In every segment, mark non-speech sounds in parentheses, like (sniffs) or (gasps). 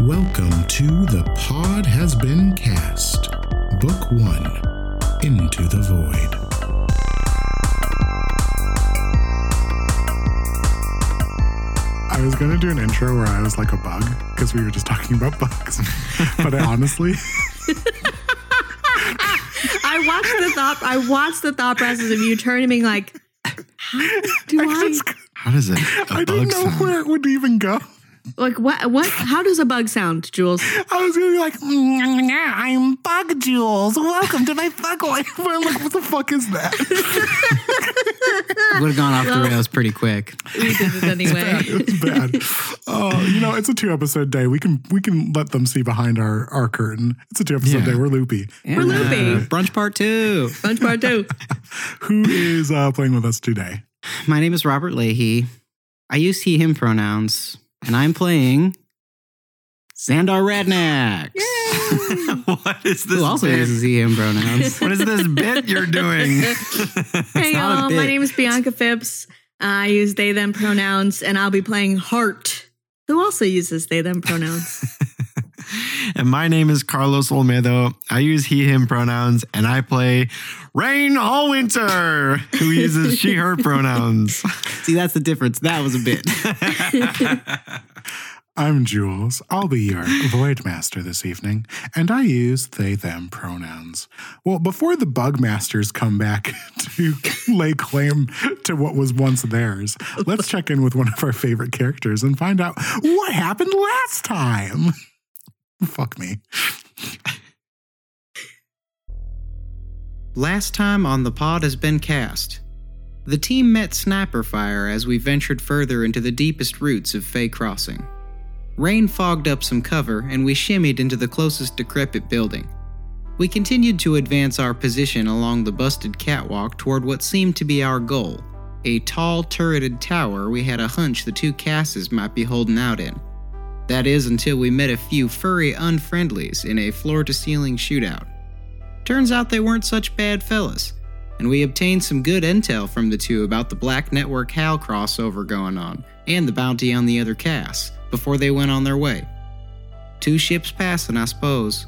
Welcome to The Pod Has Been Cast, Book One Into the Void. I was gonna do an intro where I was like a bug because we were just talking about bugs, (laughs) but I honestly, (laughs) I watched the thought. I watched the thought process of you turning being like, "How do (laughs) I, just, How does it? I didn't know sound? where it would even go. Like what? What? How does a bug sound, Jules? (laughs) I was gonna be like, "Mm, I'm Bug Jules. Welcome to my bug life. (laughs) I'm like, what the fuck is that? Would have gone off Well- the rails pretty quick. We did it (laughs) anyway. it's bad. Oh, you know, it's a two episode day. We can we can let them see behind our our curtain. It's a two episode Yeah. day. We're loopy. And, loopy. brunch part two. Bunch part two. Who is uh, playing with us today? My name is Robert Leahy. I use he, him pronouns, and I'm playing Xandar Radnax. (laughs) what is this? Who also bit? uses he, him pronouns. (laughs) What is this bit you're doing? (laughs) Hey y'all, my name is Bianca Phipps. I use they them pronouns, and I'll be playing H.A.R.T, who also uses they them pronouns. (laughs) and my name is Carlos Olmedo. I use he, him pronouns, and I play Raine Hallwinter, who uses she, her (laughs) pronouns. See, that's the difference. That was a bit. (laughs) I'm Jules. I'll be your Void Master this evening, and I use they them pronouns. Well, before the Bug Masters come back to lay claim to what was once theirs, let's check in with one of our favorite characters and find out what happened last time. Fuck me. (laughs) Last time on the pod has been cast. The team met Snapper Fire as we ventured further into the deepest roots of Fay Crossing. Raine fogged up some cover, and we shimmied into the closest decrepit building. We continued to advance our position along the busted catwalk toward what seemed to be our goal a tall, turreted tower we had a hunch the two Casses might be holding out in. That is, until we met a few furry unfriendlies in a floor to ceiling shootout. Turns out they weren't such bad fellas, and we obtained some good intel from the two about the Black Network HAL crossover going on and the bounty on the other Cass before they went on their way. Two ships passing, I suppose.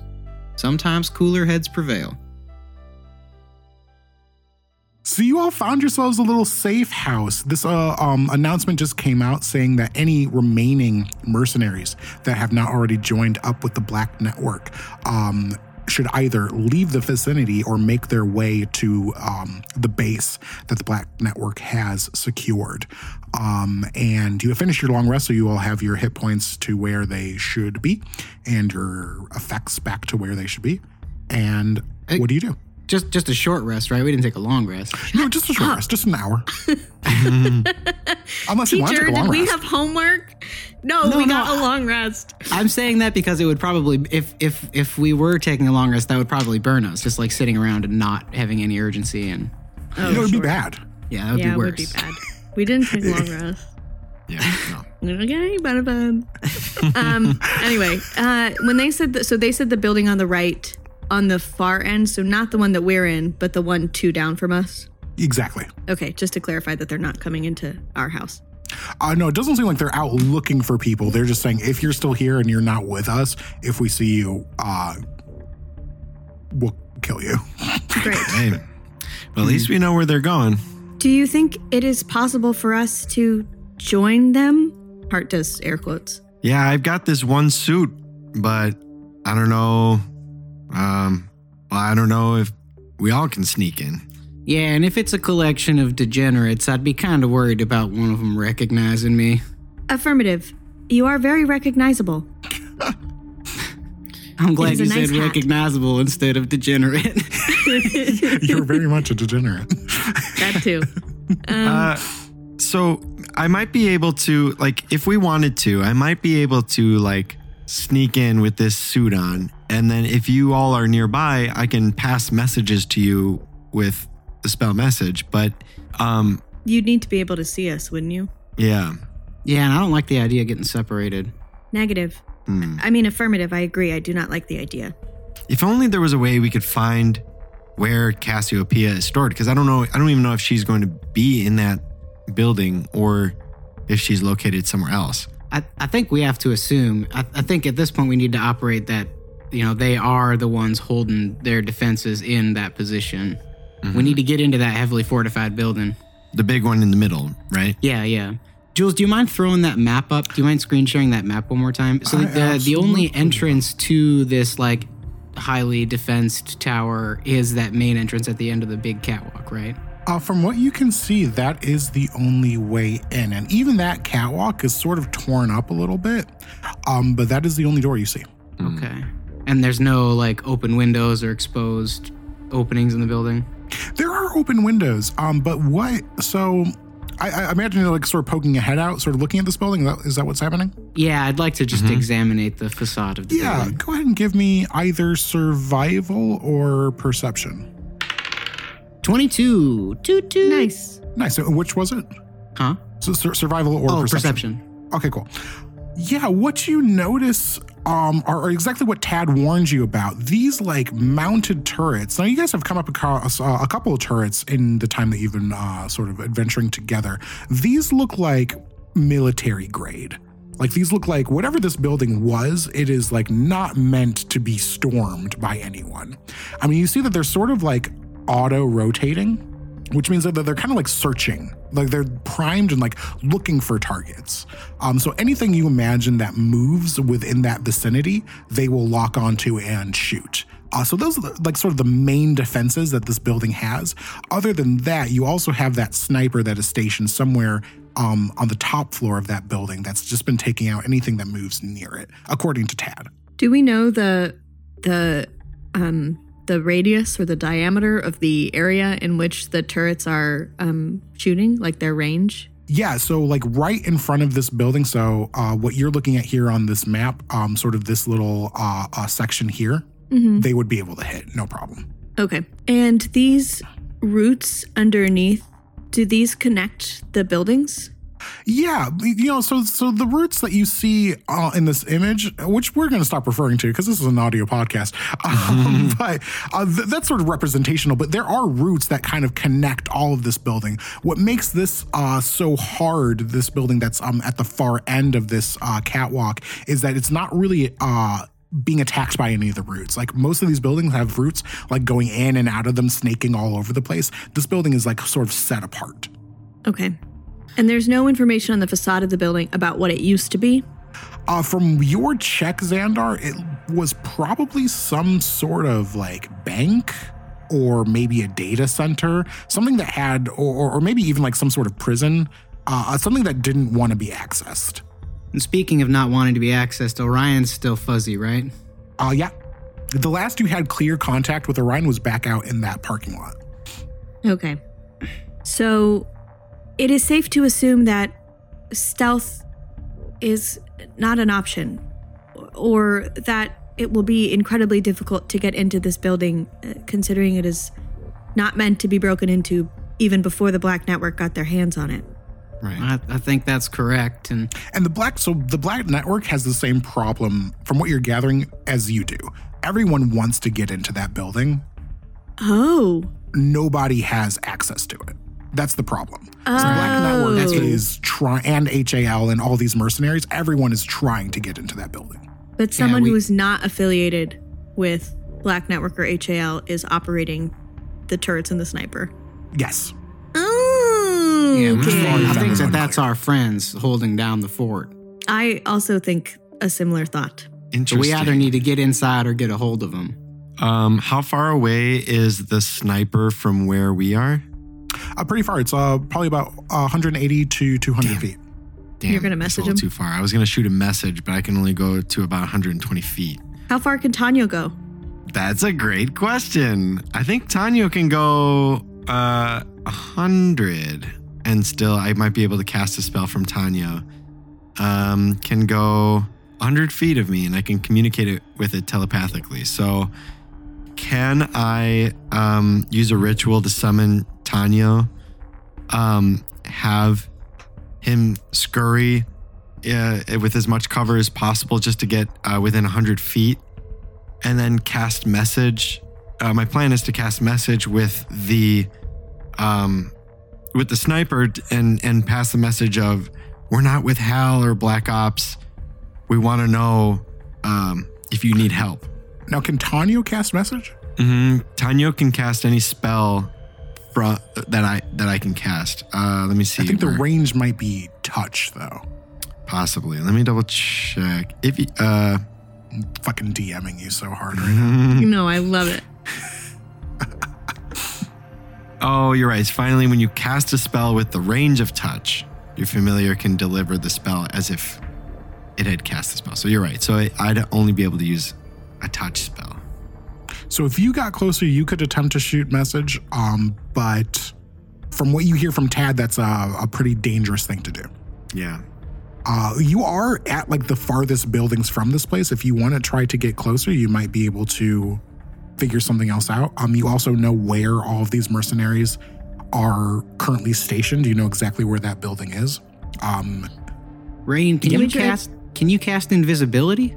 Sometimes cooler heads prevail. So you all found yourselves a little safe house. This uh, um, announcement just came out saying that any remaining mercenaries that have not already joined up with the Black Network um, should either leave the vicinity or make their way to um, the base that the Black Network has secured. Um, and you have finished your long rest, so you all have your hit points to where they should be, and your effects back to where they should be. And what do you do? Just just a short rest, right? We didn't take a long rest. (gasps) No, just a short rest, just an hour. (laughs) Unless you want to Teacher, take a long did we rest. have homework? No, No, we no, got a I- long rest. I'm saying that because it would probably if if if we were taking a long rest, that would probably burn us, just like sitting around and not having any urgency and Oh, you know, it would sure. be bad. yeah, that would yeah, be it worse. would be bad. We didn't take a long (laughs) rest. yeah, no. Okay, bada bad. um. Anyway, uh, when they said that, so they said the building on the right, on the far end, so not the one that we're in, but the one two down from us. Exactly. Okay, just to clarify that they're not coming into our house. Uh, no, it doesn't seem like they're out looking for people. They're just saying if you're still here and you're not with us, if we see you, uh, we'll kill you. (laughs) Great. Hey, well, at least we know where they're going. Do you think it is possible for us to join them? H.A.R.T does air quotes. Yeah, I've got this one suit, but I don't know. Um, well, I don't know if we all can sneak in. Yeah, and if it's a collection of degenerates, I'd be kind of worried about one of them recognizing me. Affirmative. You are very recognizable. (laughs) I'm glad you nice said hat. recognizable instead of degenerate. (laughs) (laughs) you're very much a degenerate. That too. Um, Uh, so I might be able to, like, if we wanted to, I might be able to, like, sneak in with this suit on. And then if you all are nearby, I can pass messages to you with the spell message. But, um, You'd need to be able to see us, wouldn't you? yeah. yeah, and I don't like the idea of getting separated. Negative. Hmm. I mean, affirmative. I agree. I do not like the idea. If only there was a way we could find where Cassiopeia is stored, because I don't know, I don't even know if she's going to be in that building or if she's located somewhere else. I, I think we have to assume. I, I think at this point we need to operate that. You know, they are the ones holding their defenses in that position. We need to get into that heavily fortified building. The big one in the middle, right? Yeah, yeah. Jules, do you mind throwing that map up? Do you mind screen sharing that map one more time? So I the, the only entrance to this like highly defensed tower is that main entrance at the end of the big catwalk, right? Uh, from what you can see, that is the only way in. And even that catwalk is sort of torn up a little bit. Um, but that is the only door you see. Okay. And there's no like open windows or exposed openings in the building. There are open windows, um, but what? So, I, I imagine you're like sort of poking a head out, sort of looking at this building. Is that, is that what's happening? Yeah, I'd like to just examine the facade of the Yeah. building. Yeah, go ahead and give me either survival or perception. 22. Toot toot. Nice. Nice. So which was it? Huh? So sur- survival or Oh, perception? perception. Okay, cool. Yeah, what you notice um, are, exactly what Tad warned you about. These like mounted turrets. Now, you guys have come up across uh, a couple of turrets in the time that you've been uh, sort of adventuring together. These look like military grade. Like these look like whatever this building was, it is like not meant to be stormed by anyone. I mean, you see that they're sort of like auto rotating, which means that they're kind of like searching, like they're primed and like looking for targets. Um, so anything you imagine that moves within that vicinity, they will lock onto and shoot. Uh, so those are the, like sort of the main defenses that this building has. Other than that, you also have that sniper that is stationed somewhere um, on the top floor of that building that's just been taking out anything that moves near it, according to Tad. Do we know the the um the radius or the diameter of the area in which the turrets are um shooting, like their range? Yeah, so like right in front of this building. So uh, what you're looking at here on this map, um, sort of this little uh, uh, section here, Mm-hmm. they would be able to hit, no problem. Okay. And these roots underneath, do these connect the buildings? Yeah, you know, so so the roots that you see uh, in this image, which we're going to stop referring to because this is an audio podcast, um, (laughs) but uh, th- that's sort of representational. But there are roots that kind of connect all of this building. What makes this uh, so hard, this building that's um, at the far end of this uh, catwalk, is that it's not really. Uh, being attacked by any of the roots. Like most of these buildings have roots like going in and out of them, snaking all over the place. This building is like sort of set apart. Okay. And there's no information on the facade of the building about what it used to be. Uh, from your check, Xandar, it was probably some sort of like bank or maybe a data center, something that had, or, or maybe even like some sort of prison, uh, something that didn't want to be accessed. And speaking of not wanting to be accessed, Orion's still fuzzy, right? Uh, yeah. The last you had clear contact with Orion was back out in that parking lot. Okay. So it is safe to assume that stealth is not an option, or that it will be incredibly difficult to get into this building, uh, considering it is not meant to be broken into even before the Black Network got their hands on it. Right. I, I think that's correct. And And the black, so the black network has the same problem from what you're gathering as you do. Everyone wants to get into that building. Oh. Nobody has access to it. That's the problem. So black Oh. network is trying, and HAL and all these mercenaries, everyone is trying to get into that building. But someone we- who is not affiliated with Black Network or HAL is operating the turrets and the sniper. Yes. Oh, yeah, okay. I think that that's our friends holding down the fort. I also think a similar thought. So Interesting. we either need to get inside or get a hold of them. um, how far away is the sniper from where we are? Uh, pretty far. It's uh, probably about uh, 180 to 200 Damn. feet. Damn, You're gonna message him? Too far. I was gonna shoot a message, but I can only go to about 120 feet. How far can Tanya go? That's a great question. I think Tanya can go uh, hundred, and still I might be able to cast a spell from Tanya. Um, can go hundred feet of me, and I can communicate it with it telepathically. So, can I um, use a ritual to summon Tanya? Um, have him scurry uh, with as much cover as possible, just to get uh, within hundred feet and then cast message. Uh, my plan is to cast message with the um, with the sniper and and pass the message of we're not with Hal or Black Ops. We want to know um, if you need help. Now, can Tanyo cast message? hmm Tanyo can cast any spell fro- that I that I can cast. Uh, let me see. I think the range might be touch though. possibly. Let me double check. If you, uh, Fucking DMing you so hard right now. No, I love it. (laughs) oh, you're right. It's finally when you cast a spell with the range of touch, your familiar can deliver the spell as if it had cast the spell. So you're right. So I, I'd only be able to use a touch spell. So if you got closer, you could attempt to shoot message. Um, but from what you hear from Tad, that's a, a pretty dangerous thing to do. Yeah. Uh, you are at like the farthest buildings from this place. If you want to try to get closer, you might be able to figure something else out. Um, you also know where all of these mercenaries are currently stationed. You know exactly where that building is. Um, Raine, can Can you cast? Can you cast invisibility?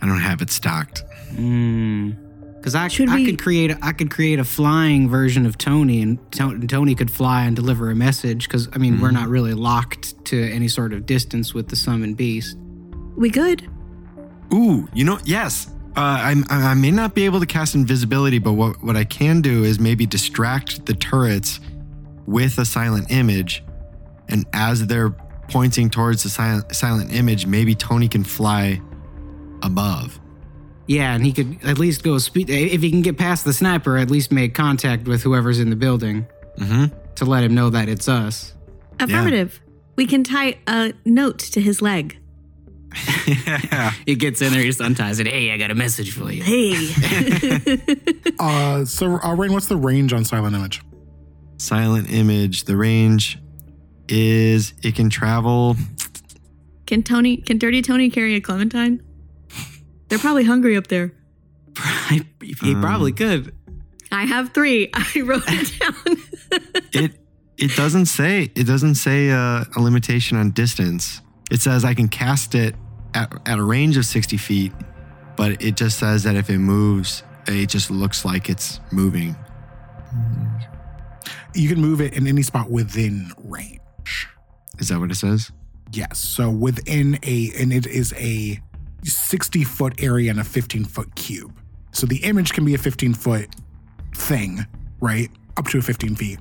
I don't have it stocked. Because I, Should I we- could create a, I could create a flying version of Tony, and, To- Tony could fly and deliver a message. Because I mean, we're not really locked to any sort of distance with the summoned beast. We good? Ooh, you know, yes. Uh, I, I may not be able to cast invisibility, but what, what I can do is maybe distract the turrets with a silent image. And as they're pointing towards the silent, silent image, maybe Tony can fly above. Yeah, and he could at least go speed. If he can get past the sniper, at least make contact with whoever's in the building Mm-hmm. to let him know that it's us. Affirmative. We can tie a note to his leg. yeah. (laughs) He gets in there, he just unties it. Hey, I got a message for you. Hey. (laughs) uh, so, uh, Raine, what's the range on silent image? Silent image. The range is it can travel. can Tony, can Dirty Tony carry a Clementine? They're probably hungry up there. (laughs) he probably could. I have three. (laughs) I wrote it (laughs) down. It it doesn't say it doesn't say uh, a limitation on distance. It says I can cast it at, at a range of sixty feet, but it just says that if it moves, it just looks like it's moving. You can move it in any spot within range. Is that what it says? Yes. So within a, and it is a 60 foot area and a 15 foot cube. So the image can be a 15 foot thing, right? Up to 15 feet.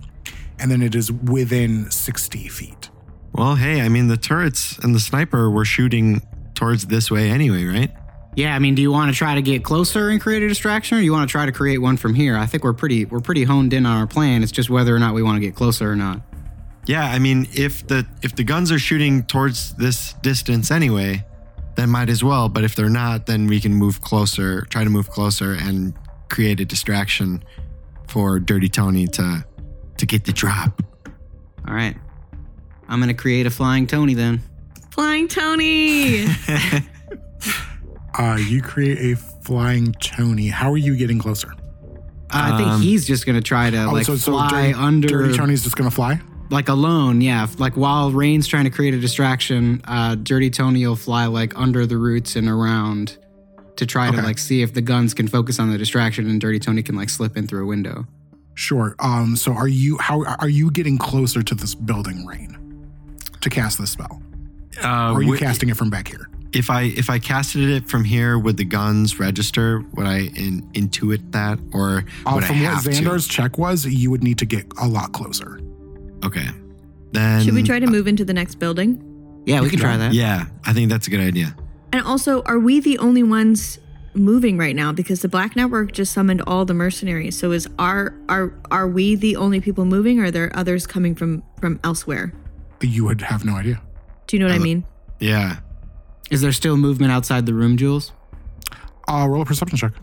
And then it is within 60 feet. Well, hey, I mean the turrets and the sniper were shooting towards this way anyway, right? Yeah, I mean, do you want to try to get closer and create a distraction, or you want to try to create one from here? I think we're pretty we're pretty honed in on our plan. It's just whether or not we want to get closer or not. Yeah, I mean if the if the guns are shooting towards this distance anyway, then might as well. But if they're not, then we can move closer, try to move closer and create a distraction for Dirty Tony to to get the drop. All right, I'm gonna create a flying Tony then. Flying Tony. (laughs) Uh, you create a flying Tony. How are you getting closer? I think Um, he's just gonna try to like fly Dirty, under, Dirty Tony's just going to fly? Like alone. Yeah, like while Raine's trying to create a distraction, uh, Dirty Tony will fly like under the roots and around to try to like see if the guns can focus on the distraction, and Dirty Tony can like slip in through a window. Sure. Um, so are you how are you getting closer to this building, Raine, to cast this spell? Uh, Or are you wi- casting it from back here? if I if I casted it from here, would the guns register? Would I in, intuit that, or Uh, would I from what have Xandar's check was, you would need to get a lot closer. To? Okay, then Should we try to move into the next building? Yeah, we can try that. Yeah, I think that's a good idea. And also, are we the only ones moving right now? Because the Black Network just summoned all the mercenaries. So is our are are we the only people moving, or are there others coming from from elsewhere? You would have no idea. Do you know what I Uh, mean? Yeah, Is there still movement outside the room, Jules? Uh, roll a perception check.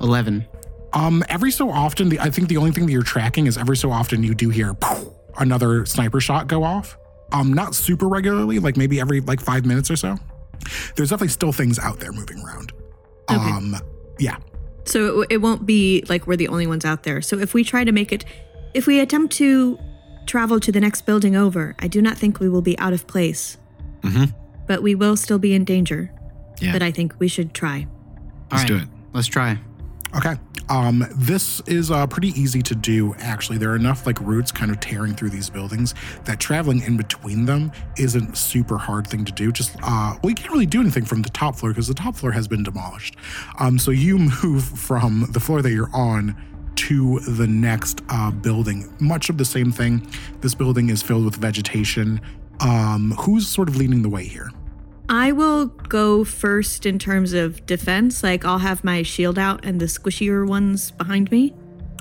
Eleven. Um, every so often, the, I think the only thing that you're tracking is every so often you do hear "Pow!" another sniper shot go off. Um, not super regularly, like maybe every like five minutes or so. There's definitely still things out there moving around. Okay. Um, yeah. So it, it won't be like we're the only ones out there. So if we try to make it, if we attempt to travel to the next building over, I do not think we will be out of place. Mhm. But we will still be in danger. Yeah. But I think we should try. All let's right, do it. Let's try. Okay. Um, this is uh, pretty easy to do, actually. There are enough like roots kind of tearing through these buildings that traveling in between them isn't super hard thing to do. Just, uh, well, you can't really do anything from the top floor because the top floor has been demolished. Um, so you (laughs) move from the floor that you're on to the next uh, building. Much of the same thing. This building is filled with vegetation. Um, who's sort of leading the way here? I will go first in terms of defense. Like I'll have my shield out and the squishier ones behind me.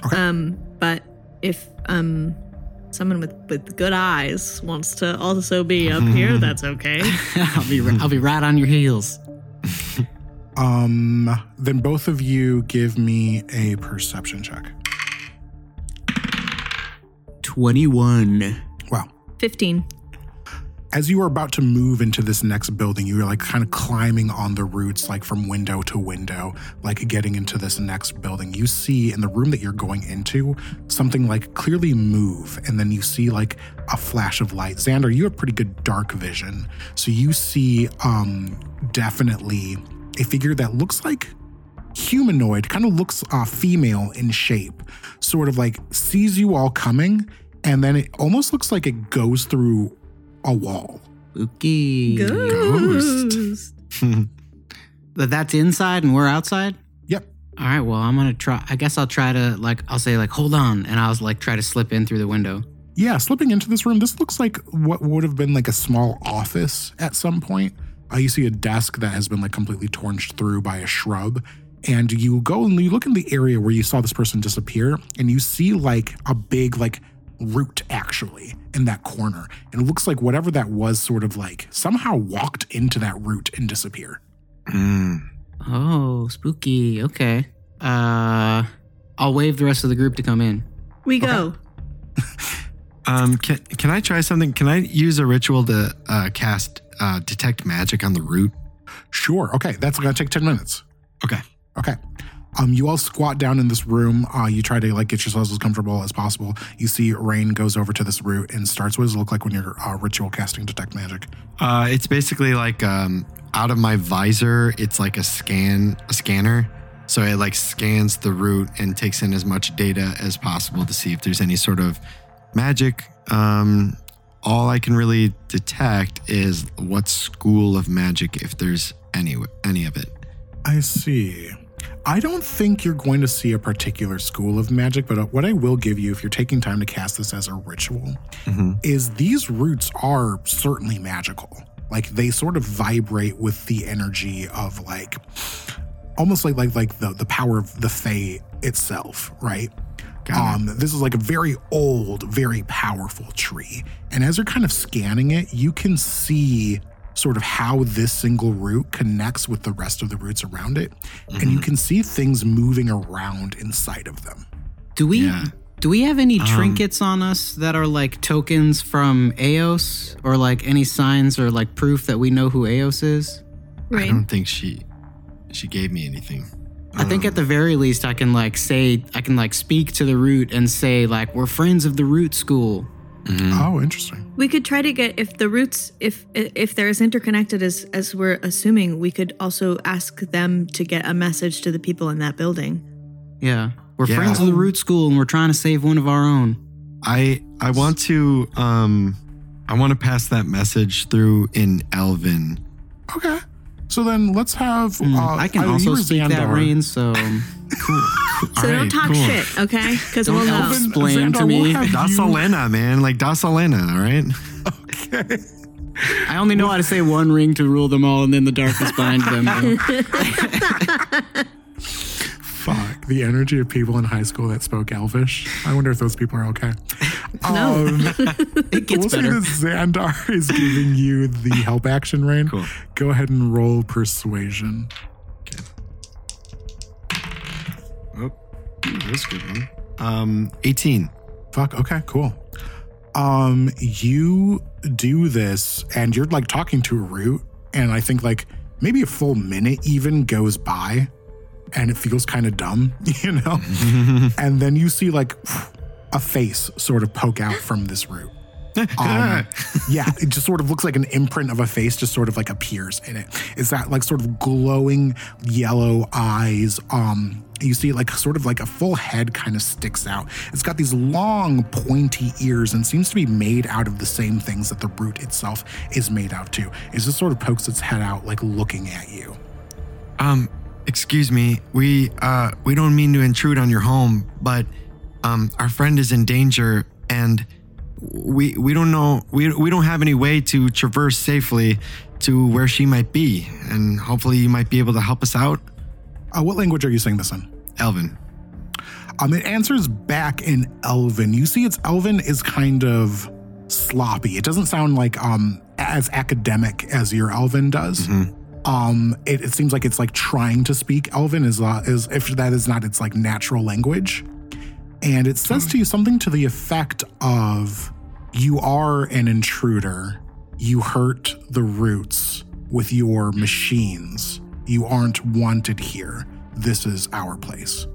Okay. Um, but if um someone with with good eyes wants to also be up (laughs) here, that's okay. (laughs) I'll be ri- I'll be right on your heels. (laughs) Um, then both of you give me a perception check. Twenty-one. Wow. Fifteen. As you are about to move into this next building, you are like kind of climbing on the roots, like from window to window, like getting into this next building. You see in the room that you're going into something like clearly move, and then you see like a flash of light. Xandar, you have pretty good dark vision, so you see um definitely a figure that looks like humanoid, kind of looks uh, female in shape, sort of like sees you all coming, and then it almost looks like it goes through a wall. Spooky. Ghost. (laughs) But that's inside and we're outside. Yep. All right. Well, I'm gonna try. I guess I'll try to like. I'll say like, hold on, and I'll like try to slip in through the window. Yeah, slipping into this room, this looks like what would have been like a small office at some point. Uh, you see a desk that has been like completely torn through by a shrub. And you go and you look in the area where you saw this person disappear, and you see like a big like root actually in that corner. And it looks like whatever that was sort of like somehow walked into that root and disappeared. Mm. Oh, spooky. Okay. Uh, I'll wave the rest of the group to come in. We go. (laughs) Um, can can I try something? Can I use a ritual to uh, cast uh, detect magic on the root? Sure. Okay. That's going to take 10 minutes. Okay. Okay. Um, you all squat down in this room. Uh, you try to like get yourselves as comfortable as possible. You see Raine goes over to this root and starts. What does it look like when you're uh, ritual casting detect magic? Uh, it's basically like um, out of my visor. It's like a scan, a scanner. So it like scans the root and takes in as much data as possible to see if there's any sort of magic. Um, all I can really detect is what school of magic, if there's any any of it. I see. I don't think you're going to see a particular school of magic, but uh, what I will give you if you're taking time to cast this as a ritual is these roots are certainly magical. Like they sort of vibrate with the energy of like almost like like like the the power of the Fae itself, right? Um, this is like a very old, very powerful tree. And as you're kind of scanning it, you can see sort of how this single root connects with the rest of the roots around it. And you mm-hmm. can see things moving around inside of them. Do we? Yeah. Do we have any um, trinkets on us that are like tokens from Eos, or like any signs or like proof that we know who Eos is? Right. I Right. don't think she she gave me anything. I think at the very least I can like say I can like speak to the root and say like we're friends of the root school. Oh, interesting. We could try to get if the roots if if they're as interconnected as as we're assuming, we could also ask them to get a message to the people in that building. Yeah. We're Yeah. friends of the root school and we're trying to save one of our own. I I want to um I want to pass that message through in Elven. Okay. So then let's have. Mm, uh, I can either you also or speak that Xandar- rain, so Cool. So All don't talk cool. shit, okay? Because we'll Don't know. elf- Explain to me. we'll have Das Elena, man. Like Das Elena, all right? (laughs) Okay. I only know how to say one ring to rule them all and then the darkness behind them. (laughs) Fuck. The energy of people in high school that spoke Elvish. I wonder if those people are okay. (laughs) No. Um, (laughs) it gets we'll say better. that Xandar (laughs) is giving you the help action, Raine. Cool. Go ahead and roll persuasion. Oh, that's a good one. Um, 18. Fuck. Okay, cool. Um, you do this and you're like talking to a root, and I think like maybe a full minute even goes by and it feels kind of dumb, (laughs) you know? (laughs) and then you see like a face sort of poke out from this root. (laughs) Um, yeah, it just sort of looks like an imprint of a face, just sort of like appears in it. it. Is that like sort of glowing yellow eyes? Um, you see like sort of like a full head kind of sticks out. It's got these long pointy ears and seems to be made out of the same things that the root itself is made out to. It just sort of pokes its head out like looking at you. Um, excuse me. We uh we don't mean to intrude on your home, but um our friend is in danger and we we don't know we we don't have any way to traverse safely to where she might be and hopefully you might be able to help us out. Uh, what language are you saying this in? Elvin. Um, it answers back in Elven. You see, its Elven is kind of sloppy. It doesn't sound like um as academic as your Elven does. Um, it, it seems like it's like trying to speak Elven is uh, is if that is not its like natural language, and it says to you something to the effect of, "You are an intruder. You hurt the roots with your machines. You aren't wanted here. This is our place."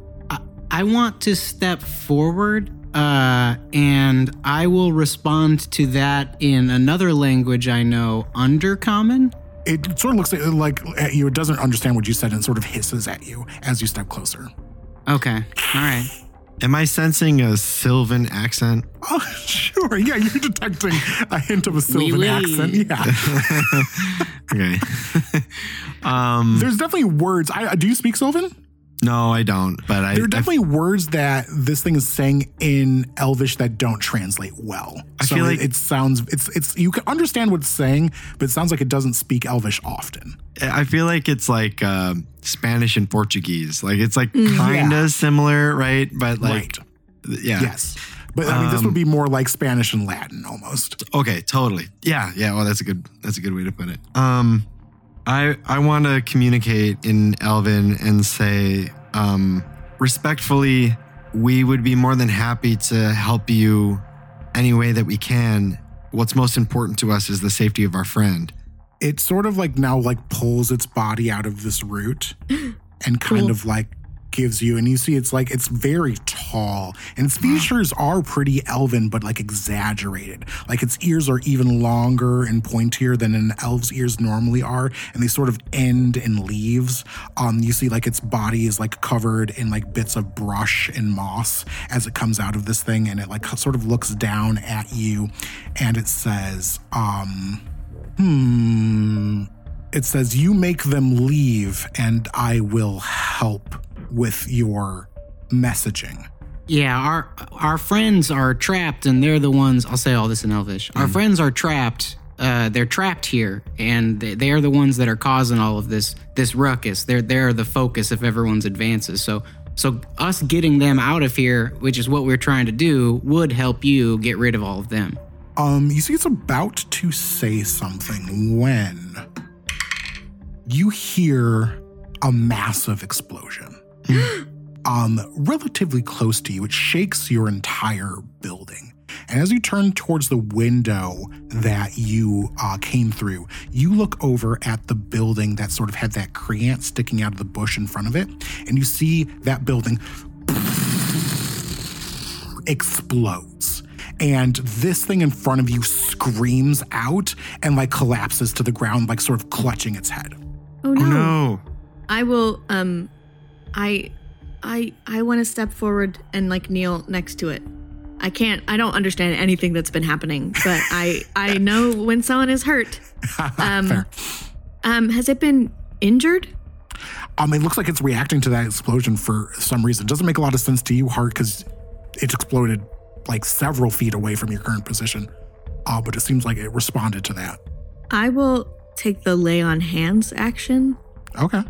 I want to step forward uh, and I will respond to that in another language I know, Undercommon. It sort of looks like, like at you. It doesn't understand what you said and sort of hisses at you as you step closer. Okay, all right. Am I sensing a Sylvan accent? Oh, (laughs) sure. Yeah, you're detecting a hint of a Sylvan oui. accent. Yeah. (laughs) Okay. (laughs) um There's definitely words. I do you speak Sylvan? No, I don't, but I There are I definitely words that this thing is saying in Elvish that don't translate well. I so feel like- it sounds it's it's you can understand what it's saying, but it sounds like it doesn't speak Elvish often. I feel like it's like um Spanish and Portuguese. Like it's like kind of Yeah. similar, right? But like, right. yeah. Yes. But I mean, this Um, would be more like Spanish and Latin almost. Okay, totally. Yeah, yeah. Well, that's a good. That's a good way to put it. Um, I I want to communicate in Elven and say, um, respectfully, we would be more than happy to help you any way that we can. What's most important to us is the safety of our friend. it sort of like now like pulls its body out of this root (gasps) and kind Cool. of like gives you and you see it's like it's very tall and its features are pretty elven but like exaggerated. Like its ears are even longer and pointier than an elf's ears normally are and they sort of end in leaves. Um you see like its body is like covered in like bits of brush and moss as it comes out of this thing and it like sort of looks down at you and it says um Hmm. It says, You make them leave, and I will help with your messaging. Yeah, our our friends are trapped, and they're the ones. I'll say all this in Elvish. Our friends are trapped. Uh, they're trapped here, and they, they are the ones that are causing all of this this ruckus. They're they're the focus of everyone's advances. So so us getting them out of here, which is what we're trying to do, would help you get rid of all of them. Um, you see, it's about to say something when you hear a massive explosion. (gasps) um, relatively close to you, it shakes your entire building. And as you turn towards the window that you uh, came through, you look over at the building that sort of had that creant sticking out of the bush in front of it, and you see that building (sniffs) explodes. And this thing in front of you screams out and like collapses to the ground, like sort of clutching its head. Oh no. Oh no! I will um I I I want to step forward and like kneel next to it. I can't I don't understand anything that's been happening, but (laughs) I I know when someone is hurt. (laughs) Um Fair. um has it been injured? Um, it looks like it's reacting to that explosion for some reason. It doesn't make a lot of sense to you, H.A.R.T, because it exploded like several feet away from your current position. Uh, but it seems like it responded to that. I will take the lay on hands action. Okay.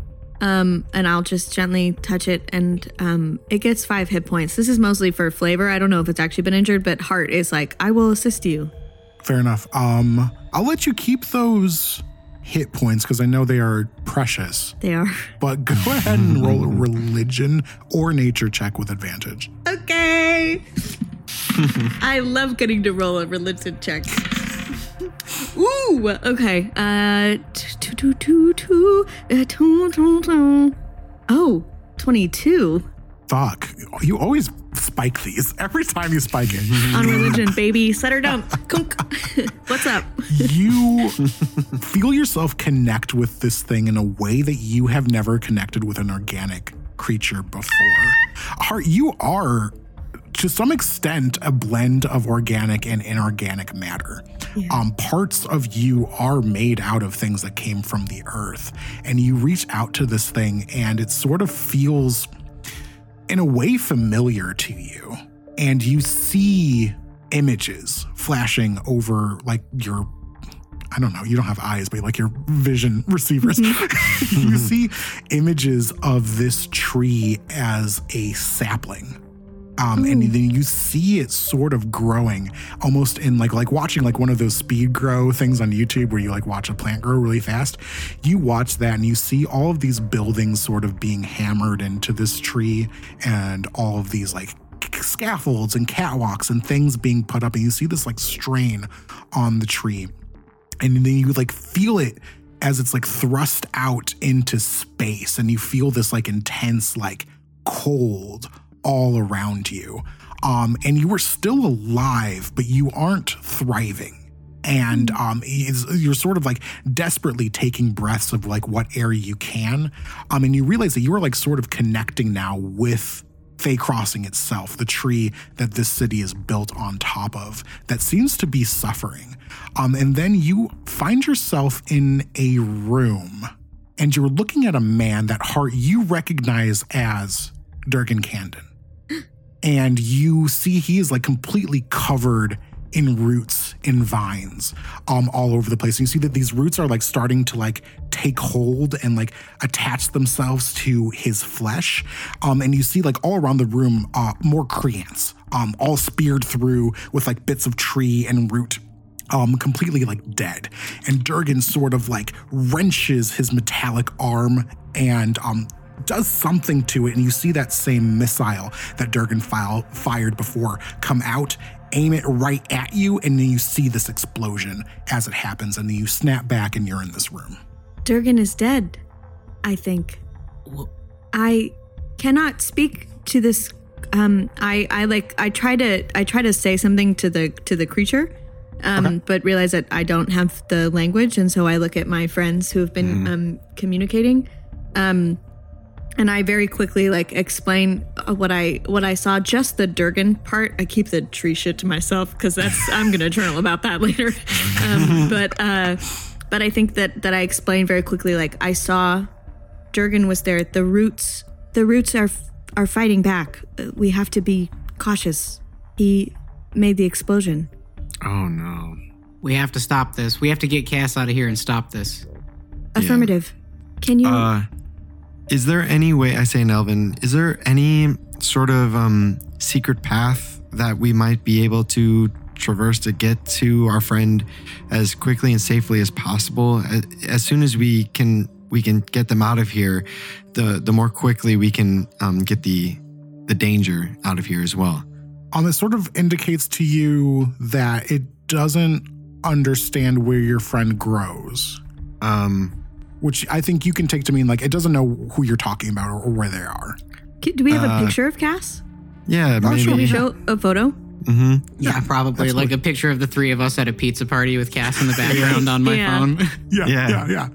Um and I'll just gently touch it and um it gets 5 hit points. This is mostly for flavor. I don't know if it's actually been injured, but H.A.R.T is like, "I will assist you." Fair enough. Um, I'll let you keep those hit points because I know they are precious. They are. But go (laughs) ahead and roll a religion or nature check with advantage. Okay. (laughs) I love getting to roll a religion check. Ooh, okay. Uh, two, two, two, two, uh, two, two, two. Oh, 22. Fuck. You always spike these every time you spike it. (laughs) On religion, baby. Set her. Kunk. (laughs) What's up? you (laughs) feel yourself connect with this thing in a way that you have never connected with an organic creature before. H.A.R.T, you are to some extent a blend of organic and inorganic matter. Um, parts of you are made out of things that came from the earth, and you reach out to this thing, and it sort of feels, in a way, familiar to you. And you see images flashing over like your I don't know, you don't have eyes, but like your vision (laughs) receivers. (laughs) you see images of this tree as a sapling. Um, and then you see it sort of growing almost in like like watching like one of those speed grow things on YouTube where you like watch a plant grow really fast. You watch that and you see all of these buildings sort of being hammered into this tree and all of these like scaffolds and catwalks and things being put up and you see this like strain on the tree and then you like feel it as it's like thrust out into space and you feel this like intense like cold all around you um and you are still alive but you aren't thriving and um you're sort of like desperately taking breaths of like what air you can um and you realize that you are like sort of connecting now with Fey Crossing itself, the tree that this city is built on top of, that seems to be suffering. Um, and then you find yourself in a room and you're looking at a man that heart you recognize as Durgan Candon. And you see he is like completely covered in roots in vines um all over the place. And you see that these roots are like starting to like take hold and like attach themselves to his flesh. Um and you see like all around the room uh more creants um all speared through with like bits of tree and root um completely like dead and durgan sort of like wrenches his metallic arm and um does something to it and you see that same missile that durgan file, fired before come out aim it right at you and then you see this explosion as it happens and then you snap back and you're in this room. Durgan is dead, I think. I cannot speak to this um I I like I try to I try to say something to the to the creature um but realize that I don't have the language and so I look at my friends who have been um communicating. Um and I very quickly like explain uh, what I what I saw just the Durgan part I keep the tree shit to myself cuz that's I'm going to journal about that (laughs) later um but uh but I think that that I explained very quickly. Like I saw, Durgan was there. The roots, the roots are are fighting back. Uh, We have to be cautious. He made the explosion. Oh no. We have to stop this. We have to get Cass out of here and stop this. Affirmative. Can you? Uh, is there any way I say in Elven? Is there any sort of um secret path that we might be able to traverse to get to our friend as quickly and safely as possible? As, as soon as we can, we can get them out of here. The the more quickly we can um, get the the danger out of here as well. um it sort of indicates to you that it doesn't understand where your friend grows Um, which I think you can take to mean like it doesn't know who you're talking about or, or where they are. Do we have a uh, picture of Cass? yeah, Oh, sure, Can we show a photo? hmm Yeah, probably like absolutely. a picture of the three of us at a pizza party with Cass in the (laughs) background on my Yeah. phone. (laughs) (laughs) Yeah, Yeah. yeah, yeah.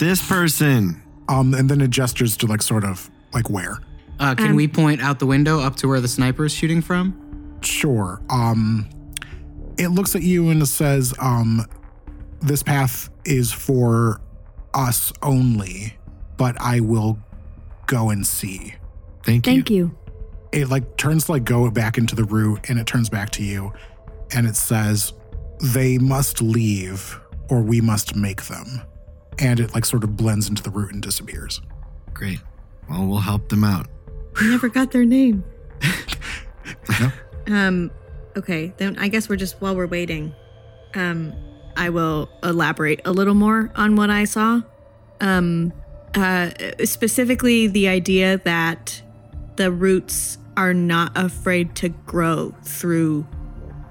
This person. Um, and then it gestures to like sort of like where. Uh, can Um, we point out the window up to where the sniper is shooting from? Sure. Um, it looks at you and it says, um, "This path is for us only, but I will go and see." Thank, you. Thank you. It like turns like go back into the root, and it turns back to you, and it says, "They must leave, or we must make them." And it like sort of blends into the root and disappears. Great. Well, we'll help them out. We never got their name. (laughs) No. Um. Okay. Then I guess we're just while we're waiting. Um. I will elaborate a little more on what I saw. Um. Uh. Specifically, the idea that the roots are not afraid to grow through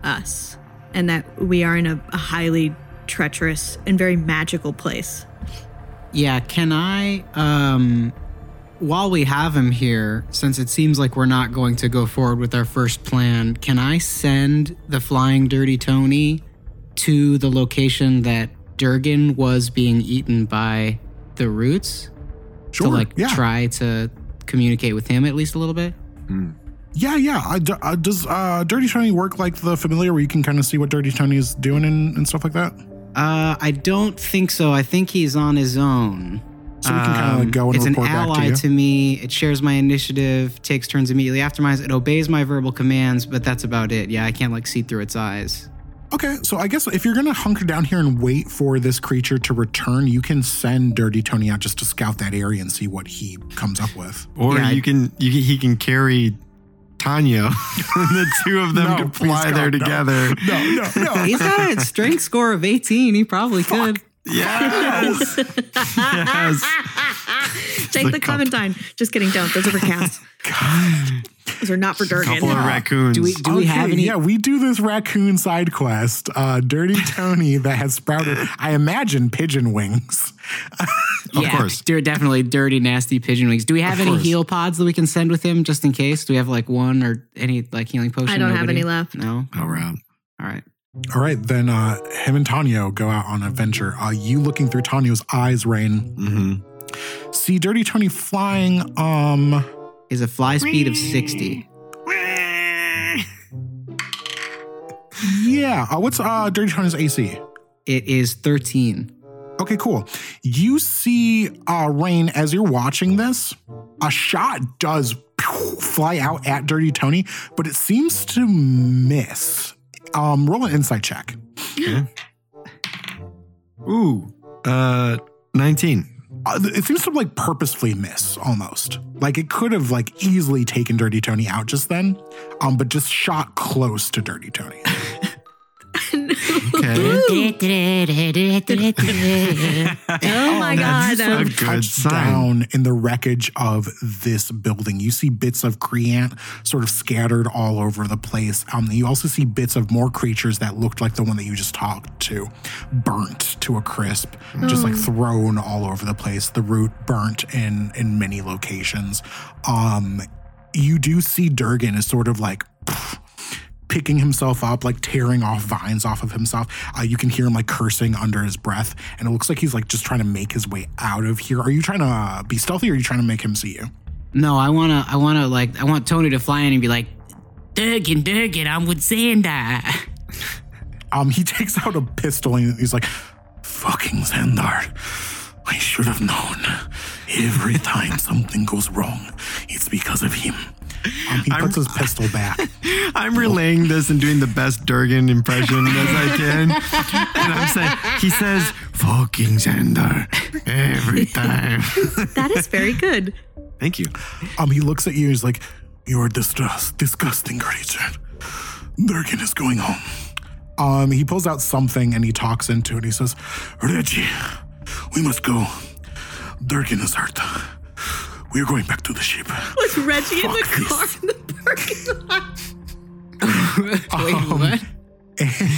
us, and that we are in a, a highly treacherous and very magical place. Yeah, can I um while we have him here, since it seems like we're not going to go forward with our first plan, can I send the flying dirty Tony to the location that Durgan was being eaten by the roots? Sure. To like yeah. try to communicate with him at least a little bit? Yeah, yeah. Uh, d- uh, does uh, Dirty Tony work like the familiar, where you can kind of see what Dirty Tony is doing and, and stuff like that? Uh, I don't think so. I think he's on his own. So we can kind of like go and Um, it's an ally to you. me. It shares my initiative, takes turns immediately after mine. It obeys my verbal commands, but that's about it. Yeah, I can't like see through its eyes. Okay, so I guess if you're gonna hunker down here and wait for this creature to return, you can send Dirty Tony out just to scout that area and see what he comes up with. Or Yeah, I- you can you can, he can carry Tanya, (laughs) the two of them No, can fly there God, no. together. No, no, no. (laughs) He's got a strength score of 18. He probably could. Yes, (laughs) yes. Take the Clementine. Just kidding. Don't. Those are for cats. Those are not for Durgan. Couple of raccoons. Do we do we have any? Yeah, we do this raccoon side quest. Uh, Dirty (laughs) Tony that has sprouted, I imagine, pigeon wings. Of yeah, course. dir- definitely dirty, nasty pigeon wings. Do we have Of any course. heal pods that we can send with him just in case? Do we have like one or any like healing potion? I don't have any left. No. All right. All right. All right, then uh, him and Tanyo go out on a venture. Uh, you looking through Tanyo's eyes, Raine, Mm-hmm. see Dirty Tony flying. Um, is a fly speed of 60. yeah. Uh, what's uh, Dirty Tony's AC? It is 13. Okay, cool. You see, uh, Raine, as you're watching this, a shot does fly out at Dirty Tony, but it seems to miss. Um, roll an insight check. Okay. (gasps) Ooh, uh, 19 it seems to like purposefully miss almost. Like it could have like easily taken Dirty Tony out just then, um, but just shot close to Dirty Tony. (laughs) Okay. Oh my Um, god. You sort A of good touch sign. down in the wreckage of this building. You see bits of Creant sort of scattered all over the place. Um, you also see bits of more creatures that looked like the one that you just talked to, burnt to a crisp, just like thrown all over the place. The root burnt in in many locations. Um, you do see Durgan is sort of like picking himself up, like tearing off vines off of himself. Uh, you can hear him like cursing under his breath, and it looks like he's like just trying to make his way out of here. Are you trying to uh, be stealthy, or are you trying to make him see you? No, I wanna, I wanna like, I want Tony to fly in and be like, Durgan, Durgan, I'm with Xandar. (laughs) Um, he takes out a pistol and he's like, "Fucking Xandar, I should have known. Every time something goes wrong, it's because of him." Um, he puts his pistol back. (laughs) I'm relaying this and doing the best Durgan impression as I can. and I'm saying, he says, fucking Xandar every time. (laughs) that is very good. Thank you. Um, he looks at you. He's like, "You are distress, disgusting creature. Durgan is going home." Um, he pulls out something and he talks into it. He says, "Reggie, we must go. Durgan is hurt. We are going back to the ship." Was Reggie in the Fuck car this. in the parking lot? (laughs) Wait, um, what?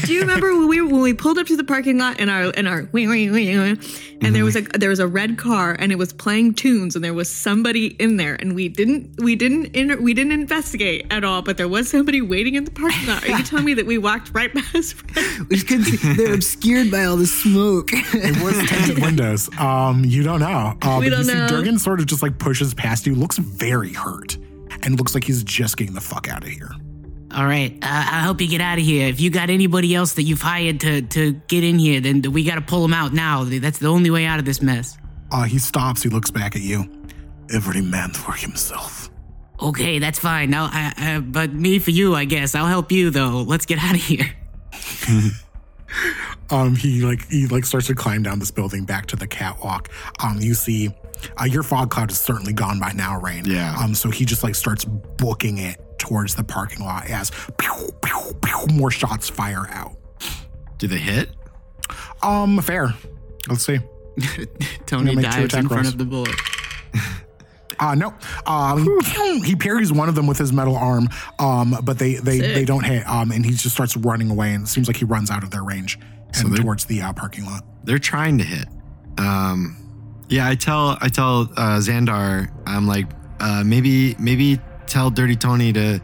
Do you remember when we when we pulled up to the parking lot in our in our wing, wing, wing, wing, and there was a there was a red car and it was playing tunes and there was somebody in there and we didn't we didn't inter, we didn't investigate at all but there was somebody waiting in the parking lot. Are you telling me that we walked right past? (laughs) We just couldn't see, they're obscured by all the smoke. It was tinted (laughs) windows. Um, you don't know. Uh, We but don't you know. see Durgan sort of just like pushes past you. Looks very hurt, and looks like he's just getting the fuck out of here. All right, uh, I hope you get out of here. If you got anybody else that you've hired to, to get in here, then we gotta pull them out now. That's the only way out of this mess. Uh, he stops. He looks back at you. Every man for himself. Okay, that's fine. Now, I, uh, but me for you, I guess. I'll help you though. Let's get out of here. (laughs) Um, he like he like starts to climb down this building back to the catwalk. Um, you see, uh, your fog cloud is certainly gone by now, Raine. Yeah. Um, so he just like starts booking it towards the parking lot as pew, pew, pew, more shots fire out. Do they hit? Um, fair. Let's see. (laughs) Tony dives in front rolls. of the bullet. (laughs) Uh, no. Um, (laughs) he, parries one of them with his metal arm, um, but they they, Sick. they don't hit. Um, and he just starts running away, and it seems like he runs out of their range So and towards the uh, parking lot. They're trying to hit. Um, Yeah, I tell I tell uh, Xandar, I'm like, uh, maybe maybe tell Dirty Tony to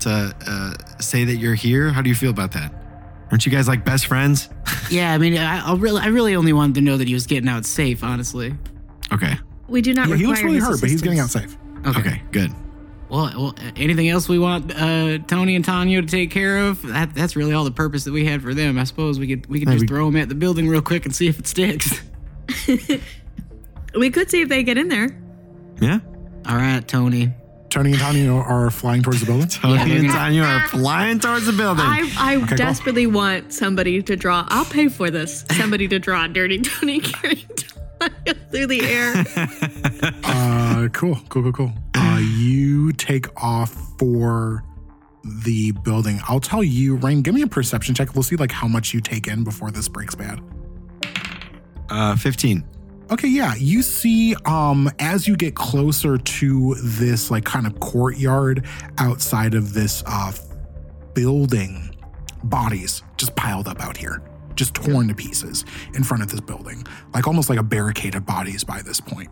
to uh, say that you're here. How do you feel about that? Aren't you guys like best friends? (laughs) Yeah, I mean, I, I really, I really only wanted to know that he was getting out safe. Honestly. Okay. We do not Yeah, he require looks really his hurt, but he's getting out assistance. safe. Okay. Good. Well, well, anything else we want uh, Tony and Tanya to take care of? That, that's really all the purpose that we had for them. I suppose we could we could Hey, just we- throw them at the building real quick and see if it sticks. (laughs) (laughs) We could see if they get in there. Yeah. All right, Tony. Tony and Tanya are flying towards the building. Tony Yeah, and we're Tanya are flying towards the building. I, I cool. desperately want somebody to draw. I'll pay for this. Somebody to draw Dirty Tony (laughs) carrying (laughs) Tanya through the air. (laughs) Uh, cool, cool, cool, cool. Uh, you take off for the building. I'll tell you, Raine. Give me a perception check. We'll see like how much you take in before this breaks bad. uh, 15. Okay, yeah. You see, um, as you get closer to this like kind of courtyard outside of this uh building, bodies just piled up out here, just torn to pieces in front of this building, like almost like a barricade of bodies by this point.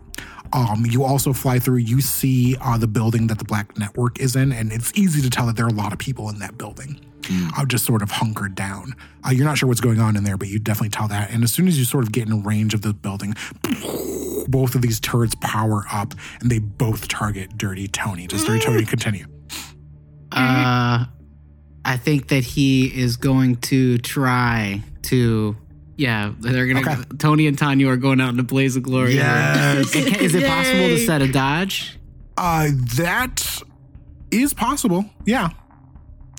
Um, you also fly through, you see uh, the building that the Black Network is in, and it's easy to tell that there are a lot of people in that building. Uh, just sort of hunkered down. Uh, you're not sure what's going on in there, but you definitely tell that. And as soon as you sort of get in range of the building, (laughs) both of these turrets power up and they both target Dirty Tony. Does Dirty Tony continue? Uh, I think that he is going to try to. Yeah, they're gonna. Okay. Tony and Tanya are going out in a blaze of glory. Yes. Is it possible to set a dodge? Uh, that is possible. Yeah.